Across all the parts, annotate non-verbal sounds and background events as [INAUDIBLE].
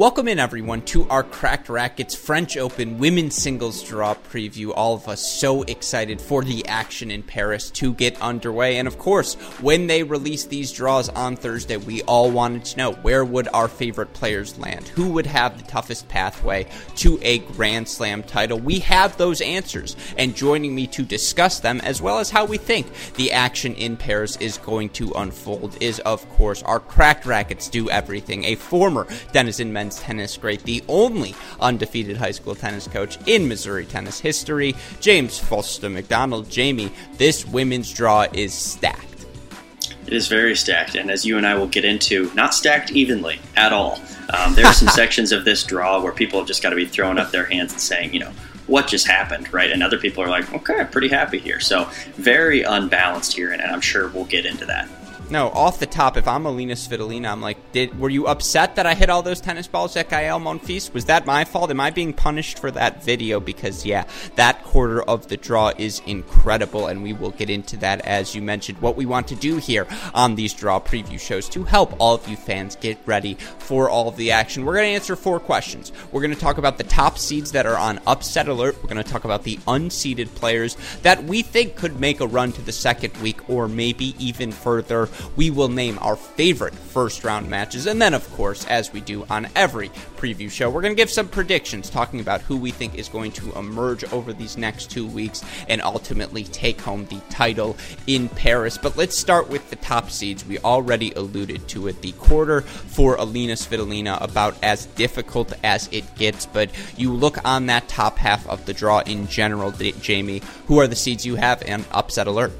Welcome in, everyone, to our Cracked Racquets French Open women's singles draw preview. All of us so excited for the action in Paris to get underway. And of course, when they released these draws on Thursday, we all wanted to know where would our favorite players land? Who would have the toughest pathway to a Grand Slam title? We have those answers. And joining me to discuss them, as well as how we think the action in Paris is going to unfold, is of course our Cracked Racquets Do Everything, a former Denison men's men's tennis great, the only undefeated high school tennis coach in Missouri tennis history, James Foster McDonald. Jamie, this women's draw is stacked. It is very stacked, and as you and I will get into, not stacked evenly at all. Um, there are some [LAUGHS] sections of this draw where people have just got to be throwing up their hands and saying, you know, what just happened, right? And other people are like, okay, I'm pretty happy here. So very unbalanced here, and I'm sure we'll get into that. No, off the top, if I'm Alina Svitolina, I'm like, did were you upset that I hit all those tennis balls at Gael Monfils? Was that my fault? Am I being punished for that video? Because yeah, that quarter of the draw is incredible, and we will get into that as you mentioned. What we want to do here on these draw preview shows to help all of you fans get ready for all of the action. We're to answer four questions. We're to talk about the top seeds that are on upset alert. We're to talk about the unseeded players that we think could make a run to the second week or maybe even further we will name our favorite first round matches. And then, of course, as we do on every preview show, we're going to give some predictions talking about who we think is going to emerge over these next two weeks and ultimately take home the title in Paris. But let's start with the top seeds. We already alluded to it. The quarter for Alina Svitolina about as difficult as it gets, but you look on that top half of the draw in general, Jamie, who are the seeds you have and upset alert?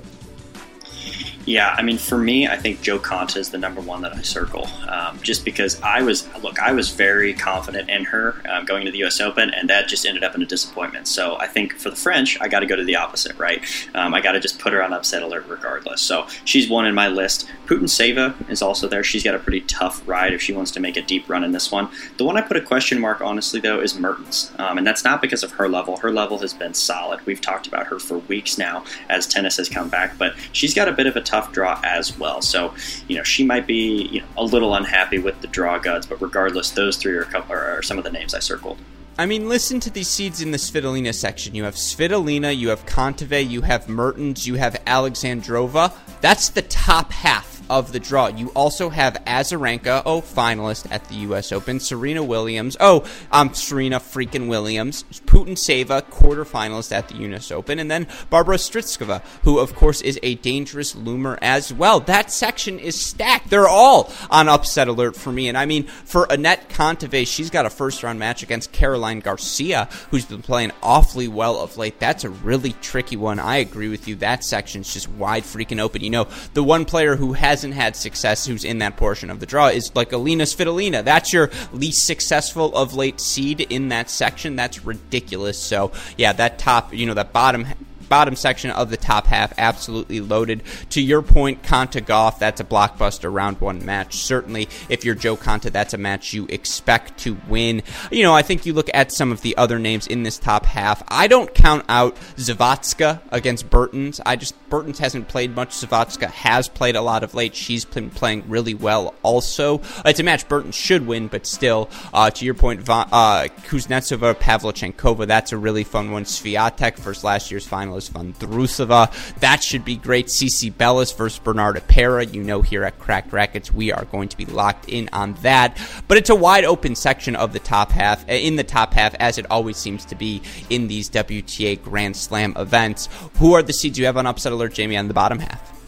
Yeah, I mean, for me, I think Jo Konta is the number one that I circle, um, just because I was look, I was very confident in her um, going to the U.S. Open, and that just ended up in a disappointment. So I think for the French, I got to go to the opposite, right? Um, I got to just put her on upset alert regardless. So she's one in my list. Putintseva is also there. She's got a pretty tough ride if she wants to make a deep run in this one. The one I put a question mark, honestly, though, is Mertens, um, and that's not because of her level. Her level has been solid. We've talked about her for weeks now as tennis has come back, but she's got a bit of a tough draw as well. So, you know, she might be you know, a little unhappy with the draw gods, but regardless, those three are, couple, are some of the names I circled. I mean, listen to these seeds in the Svitolina section. You have Svitolina, you have Kontaveit, you have Mertens, you have Alexandrova. That's the top half of the draw. You also have Azarenka, oh, finalist at the U.S. Open, Serena Williams, oh, um, Serena freaking Williams, Putin Putintseva, quarterfinalist at the U.S. Open, and then Barbora Strycova, who, of course, is a dangerous loomer as well. That section is stacked. They're all on upset alert for me. And I mean, for Anett Kontaveit, she's got a first round match against Caroline Garcia, who's been playing awfully well of late. That's a really tricky one. I agree with you. That section's just wide freaking open. You know, the one player who has hasn't had success who's in that portion of the draw is like Alina Svitolina. That's your least successful of late seed in that section. That's ridiculous. So, yeah, that top, you know, that bottom bottom section of the top half absolutely loaded. To your point, Konta Gauff, that's a blockbuster round one match. Certainly, if you're Jo Konta, that's a match you expect to win. You know, I think you look at some of the other names in this top half. I don't count out Zavatska against Bertens. I just Bertens hasn't played much. Zavatska has played a lot of late. She's been playing really well. Also, it's a match Burton should win, but still, uh, to your point, uh, Kuznetsova, Pavlyuchenkova, that's a really fun one. Swiatek versus last year's finalist Vondrousova. That should be great. CiCi Bellis versus Bernarda Pera. You know, here at Cracked Racquets, we are going to be locked in on that. But it's a wide open section of the top half, uh, in the top half, as it always seems to be in these WTA Grand Slam events. Who are the seeds you have on upset alert, Jamie, on the bottom half?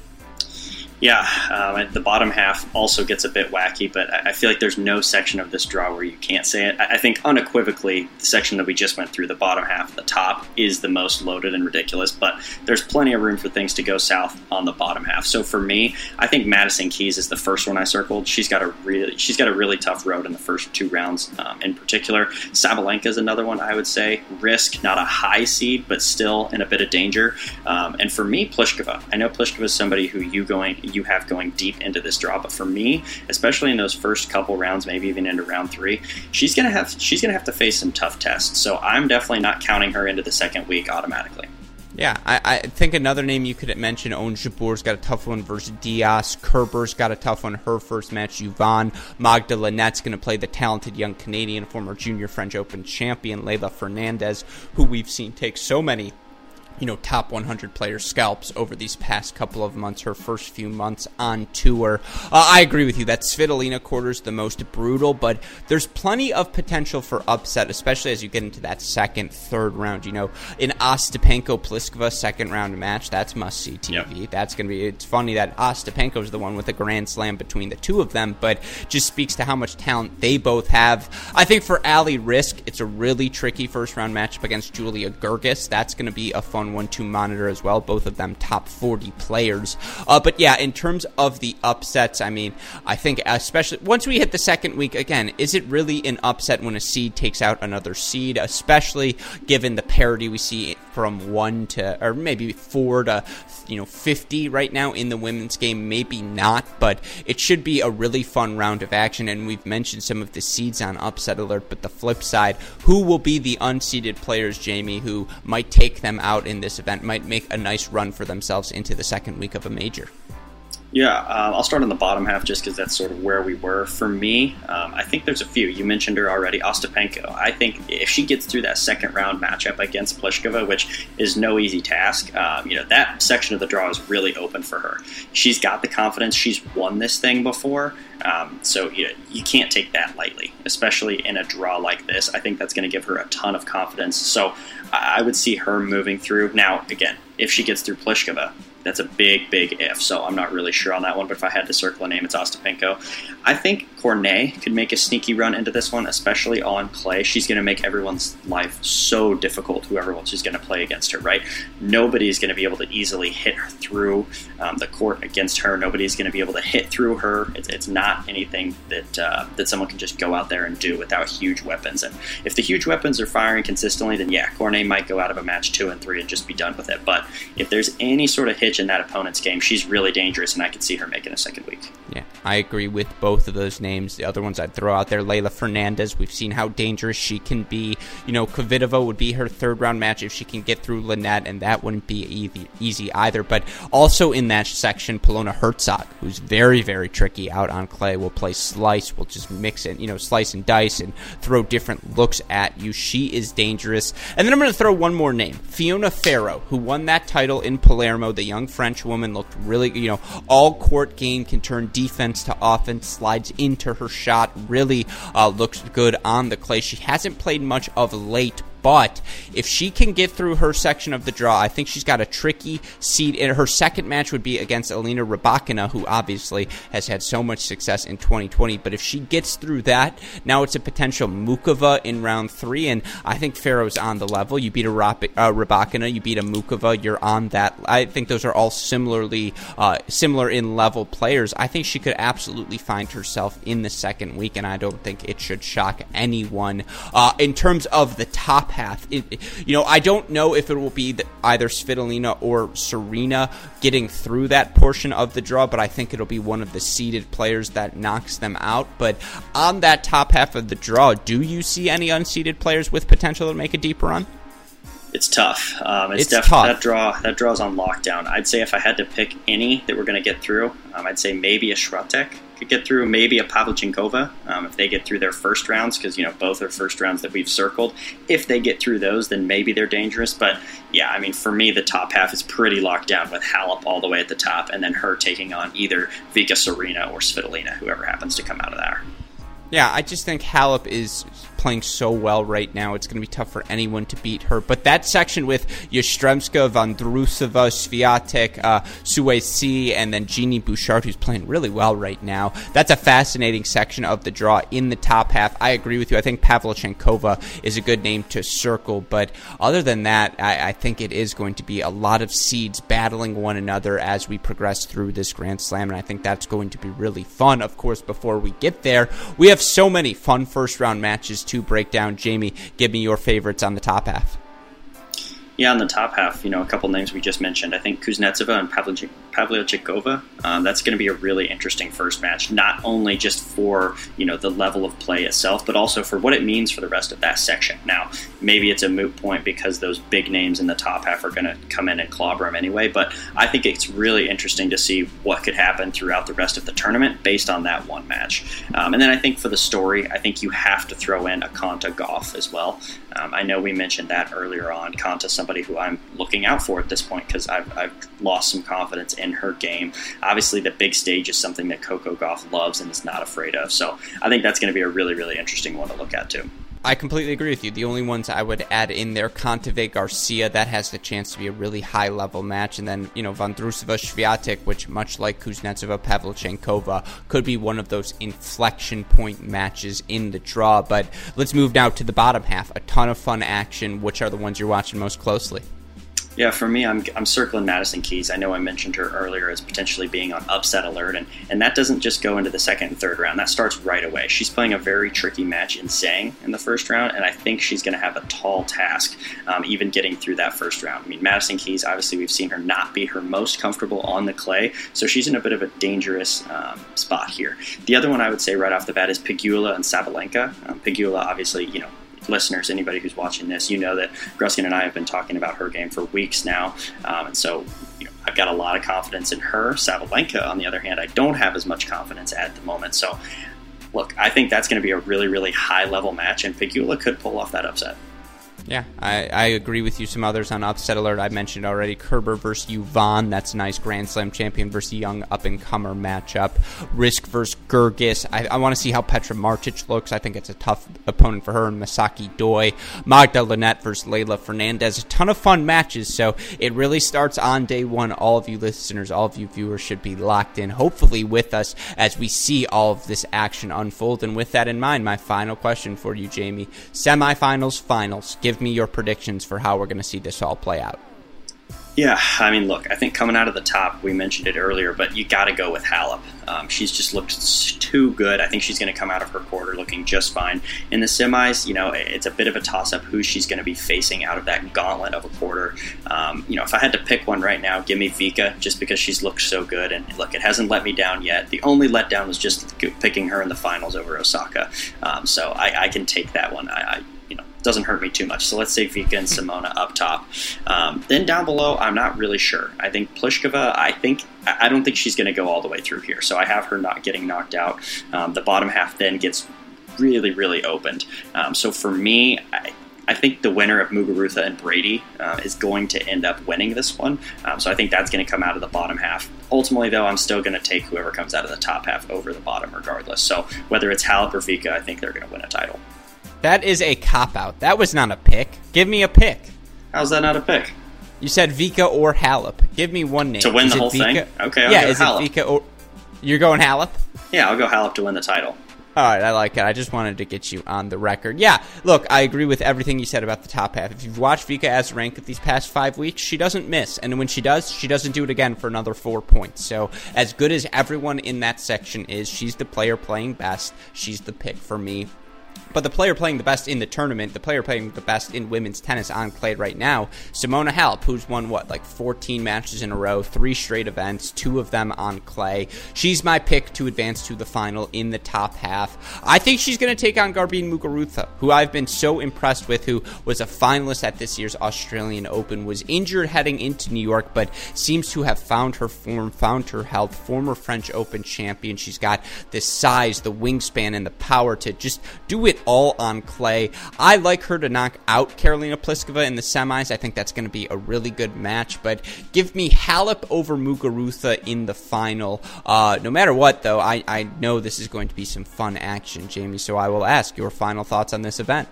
Yeah, um, the bottom half also gets a bit wacky, but I feel like there's no section of this draw where you can't say it. I think unequivocally, the section that we just went through, the bottom half, the top, is the most loaded and ridiculous, but there's plenty of room for things to go south on the bottom half. So for me, I think Madison Keys is the first one I circled. She's got a really, she's got a really tough road in the first two rounds, um, in particular. Sabalenka is another one I would say. Riske, not a high seed, but still in a bit of danger. Um, and for me, Pliskova. I know Pliskova is somebody who you going you have going deep into this draw. But for me, especially in those first couple rounds, maybe even into round three, she's gonna have she's gonna have to face some tough tests. So I'm definitely not counting her into the second week automatically. Yeah, I, I, think another name you could mention, Ons Jabeur's got a tough one versus Diaz. Kerber's got a tough one, her first match. Juvan Magda Linette's going to play the talented young Canadian, former junior French Open champion, Leylah Fernandez, who we've seen take so many you know, top 100 player scalps over these past couple of months, her first few months on tour. Uh, I agree with you that Svitolina quarter's the most brutal, but there's plenty of potential for upset, especially as you get into that second, third round. You know, in Ostapenko Pliskova second round match, that's must see TV. Yep. That's going to be, it's funny that Ostapenko's the one with a grand slam between the two of them, but just speaks to how much talent they both have. I think for Ali Riske, it's a really tricky first round matchup against Julia Görges. That's going to be a fun one to monitor as well. Both of them top 40 players. Uh, but yeah, in terms of the upsets, I mean, I think especially once we hit the second week, again, is it really an upset when a seed takes out another seed, especially given the parity we see from one to, or maybe four to, you know, 50 right now in the women's game? Maybe not, but it should be a really fun round of action. And we've mentioned some of the seeds on upset alert, but the flip side, who will be the unseeded players, Jamie, who might take them out in this event might make a nice run for themselves into the second week of a major. Yeah, uh, I'll start on the bottom half just because that's sort of where we were. For me, um, I think there's a few. You mentioned her already, Ostapenko. I think if she gets through that second round matchup against Pliskova, which is no easy task, um, you know that section of the draw is really open for her. She's got the confidence. She's won this thing before, um, so you, know, you can't take that lightly, especially in a draw like this. I think that's going to give her a ton of confidence. So I would see her moving through. Now, again, if she gets through Pliskova, that's a big, big if. So I'm not really sure on that one. But if I had to circle a name, it's Ostapenko. I think Cornet could make a sneaky run into this one, especially on clay. She's going to make everyone's life so difficult. Whoever is going to play against her, right? Nobody's going to be able to easily hit her through um, the court against her. Nobody's going to be able to hit through her. It's, it's not anything that uh, that someone can just go out there and do without huge weapons. And if the huge weapons are firing consistently, then yeah, Cornet might go out of a match two and three and just be done with it. But if there's any sort of hit in that opponent's game. She's really dangerous, and I could see her making a second week. Yeah, I agree with both of those names. The other ones I'd throw out there, Leylah Fernandez. We've seen how dangerous she can be. You know, Kvitova would be her third round match if she can get through Linette, and that wouldn't be easy, either. But also in that section, Polona Hercog, who's very, very tricky out on clay, will play slice. Will just mix it, you know, slice and dice and throw different looks at you. She is dangerous. And then I'm going to throw one more name, Fiona Ferro, who won that title in Palermo, the young French woman looked really, you know, all court game can turn defense to offense, slides into her shot, really uh, looks good on the clay. She hasn't played much of late, but if she can get through her section of the draw, I think she's got a tricky seed. In her second match would be against Alina Rybakina, who obviously has had so much success in 2020. But if she gets through that, now it's a potential Muchova in round three, and I think Ferro's on the level. You beat a uh, Rybakina, you beat a Muchova, you're on that. I think those are all similarly uh, similar in level players. I think she could absolutely find herself in the second week, and I don't think it should shock anyone. Uh, in terms of the top path. It, you know, I don't know if it will be either Svitolina or Serena getting through that portion of the draw, but I think it'll be one of the seeded players that knocks them out. But on that top half of the draw, do you see any unseeded players with potential to make a deep run? It's tough. Um, it's, it's def- tough. That draw that draw's on lockdown. I'd say if I had to pick any that we're going to get through, um, I'd say maybe a Swiatek could get through, maybe a Pavlyuchenkova um, if they get through their first rounds, because you know both are first rounds that we've circled. If they get through those, then maybe they're dangerous. But yeah, I mean, for me, the top half is pretty locked down with Halep all the way at the top, and then her taking on either Vika Serena or Svitolina, whoever happens to come out of there. Yeah, I just think Halep is playing so well right now. It's going to be tough for anyone to beat her. But that section with Yastremska, Vondrousova, Swiatek, uh, Suesi, and then Genie Bouchard, who's playing really well right now. That's a fascinating section of the draw in the top half. I agree with you. I think Pavlyuchenkova is a good name to circle. But other than that, I, I think it is going to be a lot of seeds battling one another as we progress through this Grand Slam. And I think that's going to be really fun. Of course, before we get there, we have so many fun first round matches to break down. Jamie, give me your favorites on the top half. Yeah, on the top half, you know, a couple names we just mentioned. I think Kuznetsova and Pavlyuchikova. Um, that's going to be a really interesting first match, not only just for you know the level of play itself, but also for what it means for the rest of that section. Now, maybe it's a moot point because those big names in the top half are going to come in and clobber them anyway. But I think it's really interesting to see what could happen throughout the rest of the tournament based on that one match. Um, and then I think for the story, I think you have to throw in a Konta Gauff as well. Um, I know we mentioned that earlier on. Konta, somebody who I'm looking out for at this point because I've, I've, lost some confidence in her game. Obviously, the big stage is something that Coco Gauff loves and is not afraid of. So I think that's going to be a really, really interesting one to look at too. I completely agree with you. The only ones I would add in there, Kontaveit Garcia, that has the chance to be a really high level match. And then, you know, Vondrousova Swiatek, which, much like Kuznetsova Pavlyuchenkova, could be one of those inflection point matches in the draw. But let's move now to the bottom half. A ton of fun action. Which are the ones you're watching most closely? Yeah, for me, I'm, I'm circling Madison Keys. I know I mentioned her earlier as potentially being on upset alert, and, and that doesn't just go into the second and third round. That starts right away. She's playing a very tricky match in Zhang in the first round, and I think she's going to have a tall task um, even getting through that first round. I mean, Madison Keys, obviously, we've seen her not be her most comfortable on the clay, so she's in a bit of a dangerous um, spot here. The other one I would say right off the bat is Pegula and Sabalenka. Um, Pegula, obviously, you know, listeners, anybody who's watching this, you know that Gruskin and I have been talking about her game for weeks now, um, and so you know, I've got a lot of confidence in her. Sabalenka, on the other hand, I don't have as much confidence at the moment. So, look, I think that's going to be a really, really high level match, and Pegula could pull off that upset. Yeah, I, I agree with you. Some others on upset alert I mentioned already. Kerber versus Juvan. That's a nice Grand Slam champion versus young up and comer matchup. Riske versus Goerges. I, I want to see how Petra Martic looks. I think it's a tough opponent for her. And Misaki Doi. Magda Linette versus Leylah Fernandez. A ton of fun matches. So it really starts on day one. All of you listeners, all of you viewers should be locked in, hopefully with us as we see all of this action unfold. And with that in mind, my final question for you, Jamie. Semifinals, finals. Give me your predictions for how we're going to see this all play out. Yeah, I mean, look, I think coming out of the top, we mentioned it earlier, but you got to go with Halep. Um, she's just looked too good. I think she's going to come out of her quarter looking just fine. In the semis, you know, it's a bit of a toss up who she's going to be facing out of that gauntlet of a quarter. Um, you know, if I had to pick one right now, give me Vika just because she's looked so good. And look, it hasn't let me down yet. The only letdown was just picking her in the finals over Osaka. Um, so I, I, can take that one. I, I doesn't hurt me too much. So let's say Vika and Simona up top. Um, then down below, I'm not really sure. I think Pliskova, I think I don't think she's going to go all the way through here. So I have her not getting knocked out. Um, the bottom half then gets really, really opened. Um, so for me, I, I think the winner of Muguruza and Brady uh, is going to end up winning this one. Um, so I think that's going to come out of the bottom half. Ultimately, though, I'm still going to take whoever comes out of the top half over the bottom, regardless. So whether it's Halep or Vika, I think they're going to win a title. That is a cop out. That was not a pick. Give me a pick. How's that not a pick? You said Vika or Halep. Give me one name. To win is the whole Vika? thing? Okay, I'll yeah, go is Halep. it Vika or. You're going Halep? Yeah, I'll go Halep to win the title. All right, I like it. I just wanted to get you on the record. Yeah, look, I agree with everything you said about the top half. If you've watched Vika Azarenka these past five weeks, she doesn't miss, and when she does, she doesn't do it again for another four points. So, as good as everyone in that section is, she's the player playing best. She's the pick for me but the player playing the best in the tournament, the player playing the best in women's tennis on clay right now, Simona Halep, who's won what, like 14 matches in a row, three straight events, two of them on clay. She's my pick to advance to the final in the top half. I think she's going to take on Garbine Muguruza, who I've been so impressed with, who was a finalist at this year's Australian Open, was injured heading into New York, but seems to have found her form, found her health. Former French Open champion. She's got the size, the wingspan, and the power to just do it all on clay. I like her to knock out Karolina Pliskova in the semis. I think that's going to be a really good match. But give me Halep over Muguruza in the final. Uh, no matter what, though, I, I know this is going to be some fun action, Jamie. So I will ask your final thoughts on this event.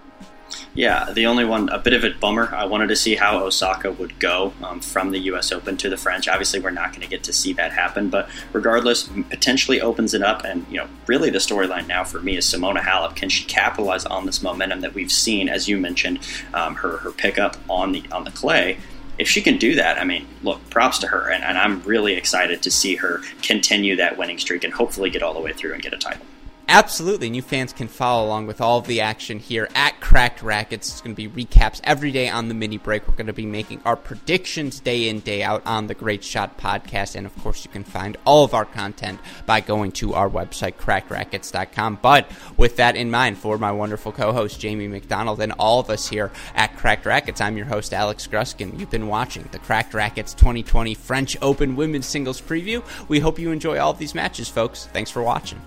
Yeah, the only one, a bit of a bummer. I wanted to see how Osaka would go um, from the U.S. Open to the French. Obviously, we're not going to get to see that happen, but regardless, potentially opens it up. And you know, really, the storyline now for me is Simona Halep. Can she capitalize on this momentum that we've seen, as you mentioned, um, her her pickup on the on the clay? If she can do that, I mean, look, props to her, and, and I'm really excited to see her continue that winning streak and hopefully get all the way through and get a title Absolutely. New fans can follow along with all of the action here at Cracked Racquets. It's going to be recaps every day on the mini break. We're going to be making our predictions day in, day out on the Great Shot podcast. And of course, you can find all of our content by going to our website, crackedracquets.com. But with that in mind, for my wonderful co host, Jamie McDonald, and all of us here at Cracked Racquets, I'm your host, Alex Gruskin. You've been watching the Cracked Racquets 2020 French Open Women's Singles Preview. We hope you enjoy all of these matches, folks. Thanks for watching.